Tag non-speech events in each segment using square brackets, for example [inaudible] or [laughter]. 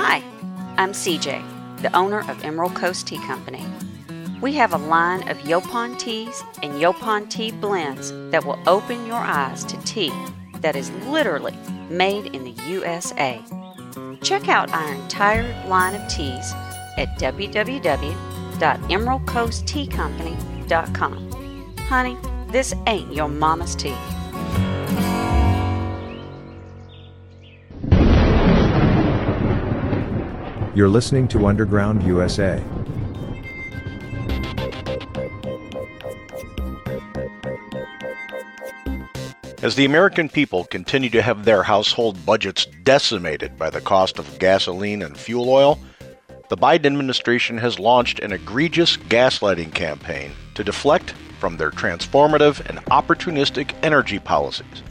Hi, I'm CJ, the owner of Emerald Coast Tea Company. We have a line of Yaupon teas and Yaupon tea blends that will open your eyes to tea that is literally made in the USA. Check out our entire line of teas at www.emeraldcoastteacompany.com. Honey, this ain't your mama's tea. You're listening to Underground USA. As the American people continue to have their household budgets decimated by the cost of gasoline and fuel oil, the Biden administration has launched an egregious gaslighting campaign to deflect from their transformative and opportunistic energy policies.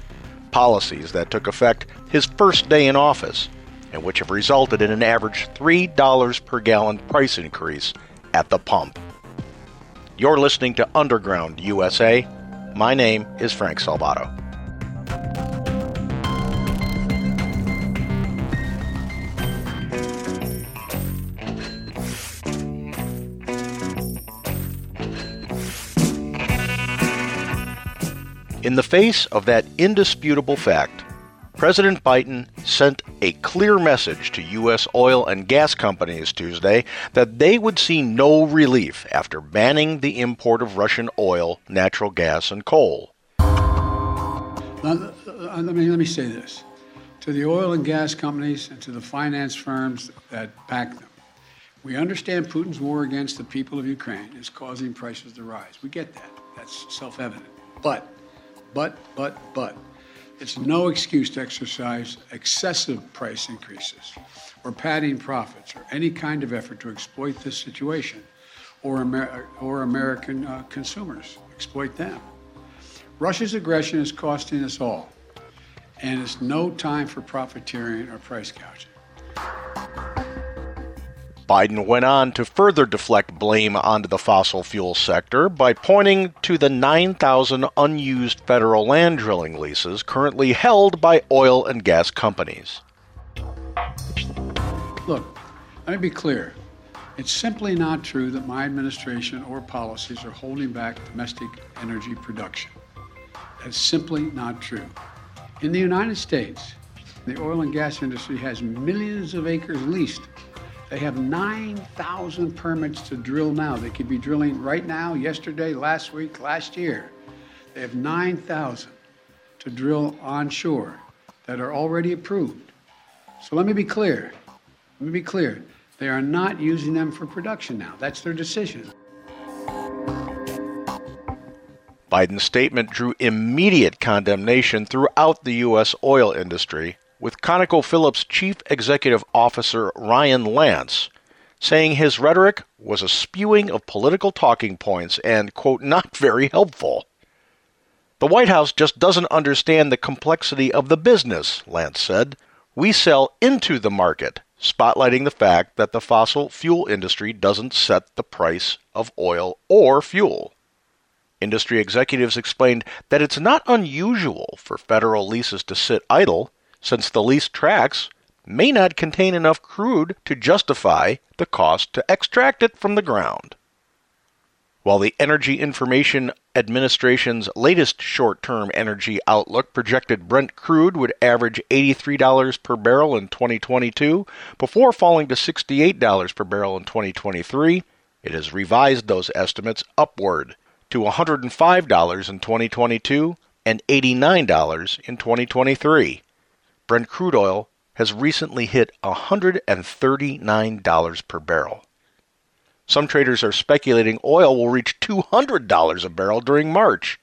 Policies that took effect his first day in office and which have resulted in an average $3 per gallon price increase at the pump. You're listening to Underground USA. My name is Frank Salvato. In the face of that indisputable fact, President Biden sent a clear message to U.S. oil and gas companies Tuesday that they would see no relief after banning the import of Russian oil, natural gas, and coal. Now, uh, let, me, let me say this to the oil and gas companies and to the finance firms that back them. We understand Putin's war against the people of Ukraine is causing prices to rise. We get that. That's self evident. But but, but, but, it's no excuse to exercise excessive price increases or padding profits or any kind of effort to exploit this situation or, Amer- or American uh, consumers, exploit them. Russia's aggression is costing us all, and it's no time for profiteering or price gouging. Biden went on to further deflect blame onto the fossil fuel sector by pointing to the 9,000 unused federal land drilling leases currently held by oil and gas companies. Look, let me be clear. It's simply not true that my administration or policies are holding back domestic energy production. That's simply not true. In the United States, the oil and gas industry has millions of acres leased they have 9,000 permits to drill now. They could be drilling right now, yesterday, last week, last year. They have 9,000 to drill onshore that are already approved. So let me be clear. Let me be clear. They are not using them for production now. That's their decision. Biden's statement drew immediate condemnation throughout the U.S. oil industry with ConocoPhillips Chief Executive Officer Ryan Lance saying his rhetoric was a spewing of political talking points and, quote, not very helpful. The White House just doesn't understand the complexity of the business, Lance said. We sell into the market, spotlighting the fact that the fossil fuel industry doesn't set the price of oil or fuel. Industry executives explained that it's not unusual for federal leases to sit idle since the leased tracts may not contain enough crude to justify the cost to extract it from the ground. While the Energy Information Administration's latest short term energy outlook projected Brent crude would average $83 per barrel in 2022 before falling to $68 per barrel in 2023, it has revised those estimates upward to $105 in 2022 and $89 in 2023. Brent crude oil has recently hit $139 per barrel. Some traders are speculating oil will reach $200 a barrel during March.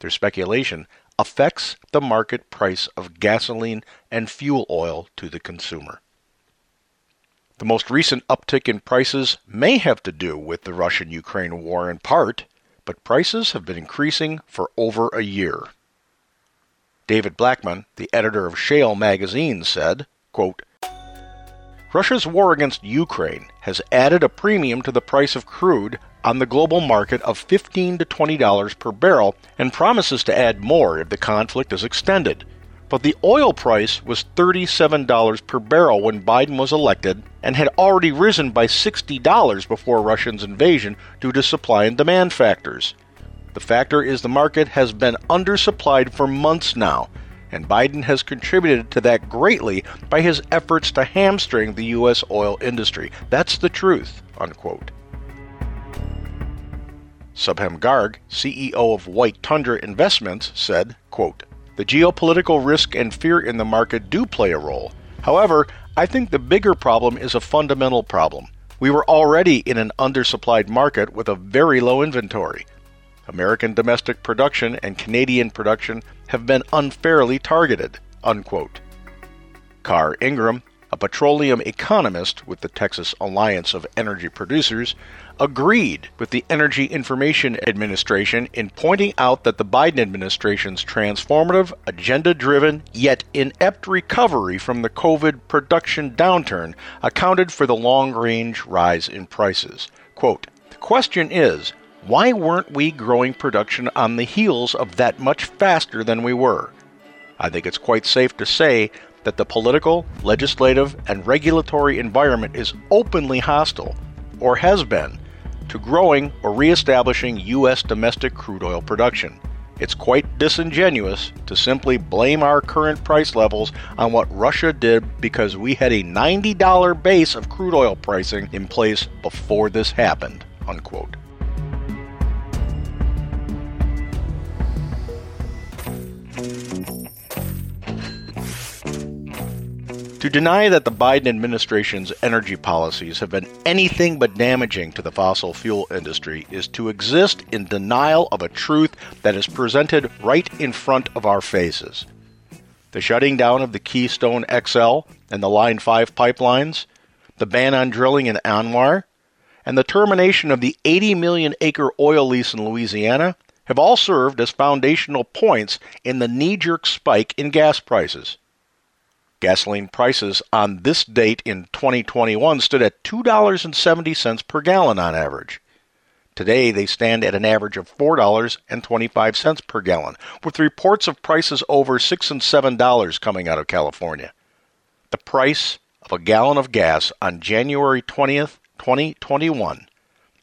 Their speculation affects the market price of gasoline and fuel oil to the consumer. The most recent uptick in prices may have to do with the Russian Ukraine war in part, but prices have been increasing for over a year. David Blackman, the editor of Shale magazine, said, quote, Russia's war against Ukraine has added a premium to the price of crude on the global market of 15 to $20 per barrel and promises to add more if the conflict is extended. But the oil price was $37 per barrel when Biden was elected and had already risen by $60 before Russia's invasion due to supply and demand factors. The factor is the market has been undersupplied for months now, and Biden has contributed to that greatly by his efforts to hamstring the U.S. oil industry. That's the truth, unquote. Subham Garg, CEO of White Tundra Investments, said, quote, The geopolitical risk and fear in the market do play a role. However, I think the bigger problem is a fundamental problem. We were already in an undersupplied market with a very low inventory. American domestic production and Canadian production have been unfairly targeted. Unquote. Karr Ingham, a petroleum economist with the Texas Alliance of Energy Producers, agreed with the Energy Information Administration in pointing out that the Biden administration's transformative, agenda driven, yet inept recovery from the COVID production downturn accounted for the long range rise in prices. Quote, the question is why weren't we growing production on the heels of that much faster than we were? I think it's quite safe to say that the political, legislative, and regulatory environment is openly hostile, or has been, to growing or reestablishing U.S. domestic crude oil production. It's quite disingenuous to simply blame our current price levels on what Russia did because we had a $90 base of crude oil pricing in place before this happened. Unquote. To deny that the Biden administration's energy policies have been anything but damaging to the fossil fuel industry is to exist in denial of a truth that is presented right in front of our faces. The shutting down of the Keystone XL and the Line 5 pipelines, the ban on drilling in ANWR, and the termination of the 80 million acre oil lease in Louisiana have all served as foundational points in the knee jerk spike in gas prices. Gasoline prices on this date in 2021 stood at $2.70 per gallon on average. Today, they stand at an average of $4.25 per gallon, with reports of prices over 6 and $7 coming out of California. The price of a gallon of gas on January 20th, 2021,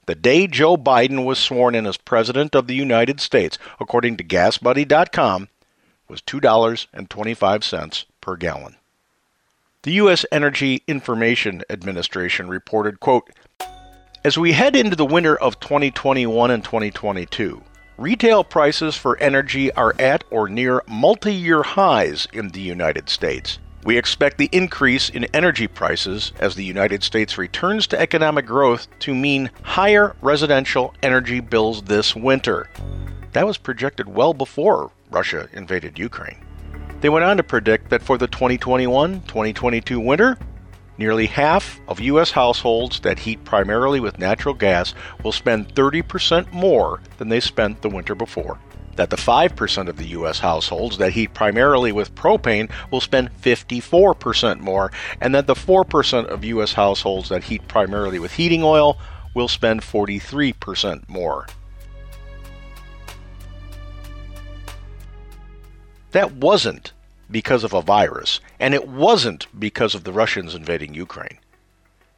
the day Joe Biden was sworn in as President of the United States, according to GasBuddy.com, was $2.25 per gallon. The U.S. Energy Information Administration reported, quote, As we head into the winter of 2021 and 2022, retail prices for energy are at or near multi year highs in the United States. We expect the increase in energy prices as the United States returns to economic growth to mean higher residential energy bills this winter. That was projected well before Russia invaded Ukraine. They went on to predict that for the 2021 2022 winter, nearly half of U.S. households that heat primarily with natural gas will spend 30% more than they spent the winter before. That the 5% of the U.S. households that heat primarily with propane will spend 54% more, and that the 4% of U.S. households that heat primarily with heating oil will spend 43% more. That wasn't because of a virus, and it wasn't because of the Russians invading Ukraine.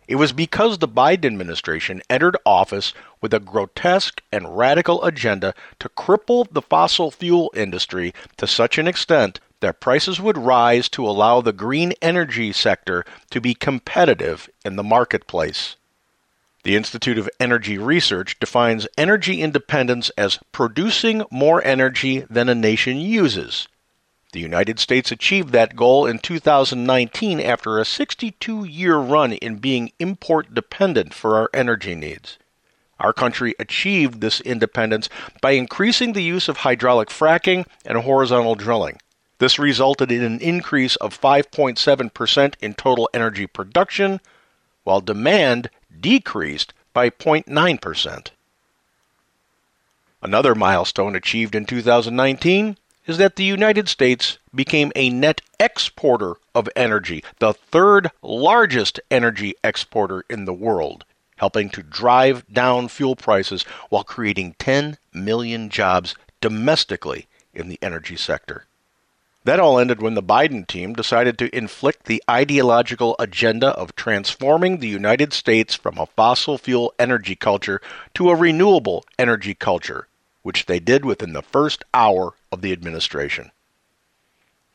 It was because the Biden administration entered office with a grotesque and radical agenda to cripple the fossil fuel industry to such an extent that prices would rise to allow the green energy sector to be competitive in the marketplace. The Institute of Energy Research defines energy independence as producing more energy than a nation uses. The United States achieved that goal in 2019 after a 62 year run in being import dependent for our energy needs. Our country achieved this independence by increasing the use of hydraulic fracking and horizontal drilling. This resulted in an increase of 5.7% in total energy production, while demand decreased by 0.9%. Another milestone achieved in 2019 is that the United States became a net exporter of energy, the third largest energy exporter in the world, helping to drive down fuel prices while creating 10 million jobs domestically in the energy sector. That all ended when the Biden team decided to inflict the ideological agenda of transforming the United States from a fossil fuel energy culture to a renewable energy culture, which they did within the first hour of the administration.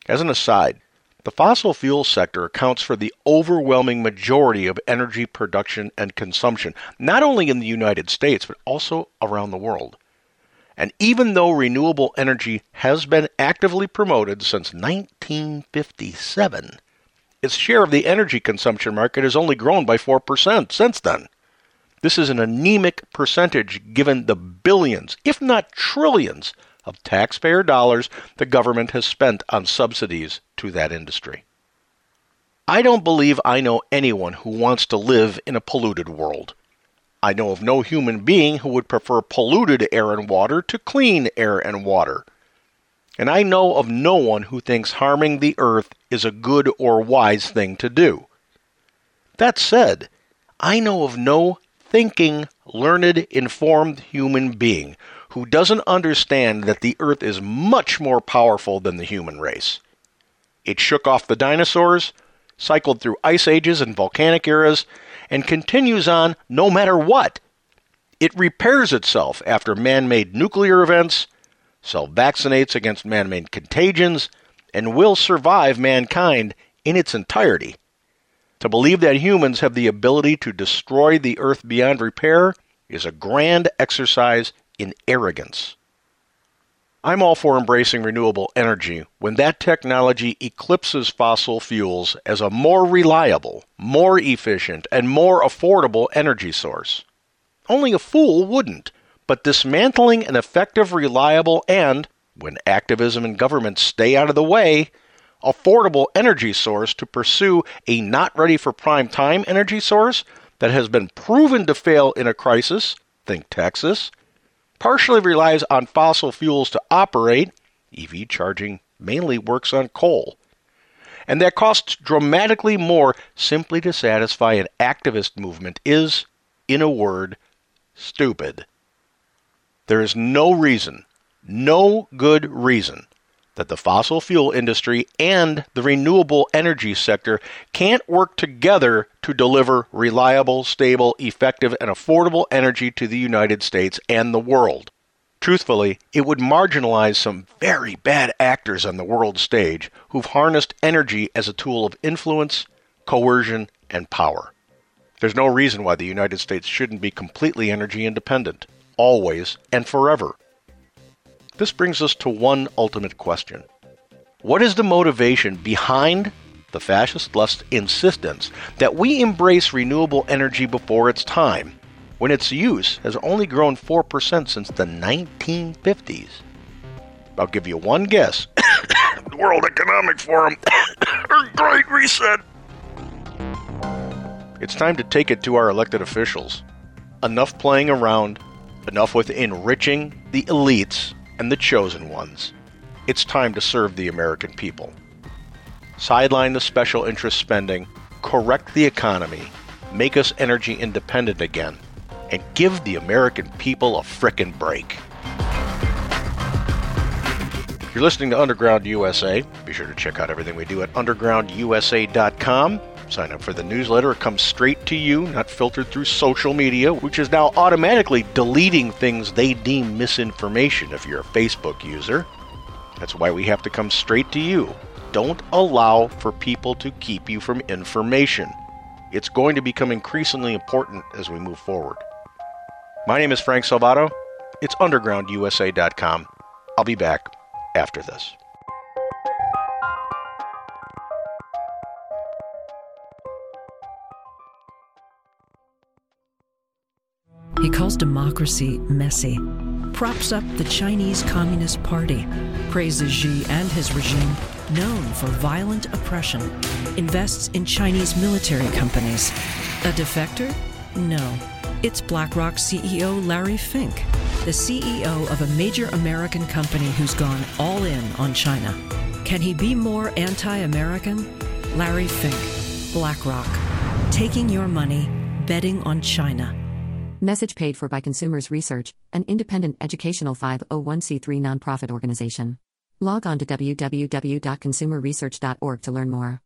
As an aside, the fossil fuel sector accounts for the overwhelming majority of energy production and consumption, not only in the United States, but also around the world. And even though renewable energy has been actively promoted since 1957, its share of the energy consumption market has only grown by 4% since then. This is an anemic percentage given the billions, if not trillions, of taxpayer dollars the government has spent on subsidies to that industry. I don't believe I know anyone who wants to live in a polluted world. I know of no human being who would prefer polluted air and water to clean air and water. And I know of no one who thinks harming the earth is a good or wise thing to do. That said, I know of no thinking, learned, informed human being who doesn't understand that the earth is much more powerful than the human race. It shook off the dinosaurs, cycled through ice ages and volcanic eras, and continues on no matter what. It repairs itself after man made nuclear events, self vaccinates against man made contagions, and will survive mankind in its entirety. To believe that humans have the ability to destroy the earth beyond repair is a grand exercise in arrogance. I'm all for embracing renewable energy when that technology eclipses fossil fuels as a more reliable, more efficient, and more affordable energy source. Only a fool wouldn't, but dismantling an effective, reliable, and, when activism and government stay out of the way, affordable energy source to pursue a not ready for prime time energy source that has been proven to fail in a crisis, think Texas, partially relies on fossil fuels to operate, EV charging mainly works on coal, and that costs dramatically more simply to satisfy an activist movement is, in a word, stupid. There is no reason, no good reason, that the fossil fuel industry and the renewable energy sector can't work together to deliver reliable, stable, effective, and affordable energy to the United States and the world. Truthfully, it would marginalize some very bad actors on the world stage who've harnessed energy as a tool of influence, coercion, and power. There's no reason why the United States shouldn't be completely energy independent, always and forever. This brings us to one ultimate question What is the motivation behind the fascist left's insistence that we embrace renewable energy before its time, when its use has only grown 4% since the 1950s? I'll give you one guess. [coughs] the World Economic Forum, [coughs] Great Reset. It's time to take it to our elected officials. Enough playing around, enough with enriching the elites and the chosen ones. It's time to serve the American people. Sideline the special interest spending, correct the economy, make us energy independent again, and give the American people a frickin' break. You're listening to Underground USA. Be sure to check out everything we do at undergroundusa.com. Sign up for the newsletter. It comes straight to you, not filtered through social media, which is now automatically deleting things they deem misinformation if you're a Facebook user. That's why we have to come straight to you. Don't allow for people to keep you from information. It's going to become increasingly important as we move forward. My name is Frank Salvato. It's undergroundusa.com. I'll be back after this. He calls democracy messy, props up the Chinese Communist Party, praises Xi and his regime, known for violent oppression, invests in Chinese military companies. A defector? No. It's BlackRock CEO Larry Fink, the CEO of a major American company who's gone all in on China. Can he be more anti American? Larry Fink, BlackRock, taking your money, betting on China. Message paid for by Consumers Research, an independent educational 501c3 nonprofit organization. Log on to www.consumerresearch.org to learn more.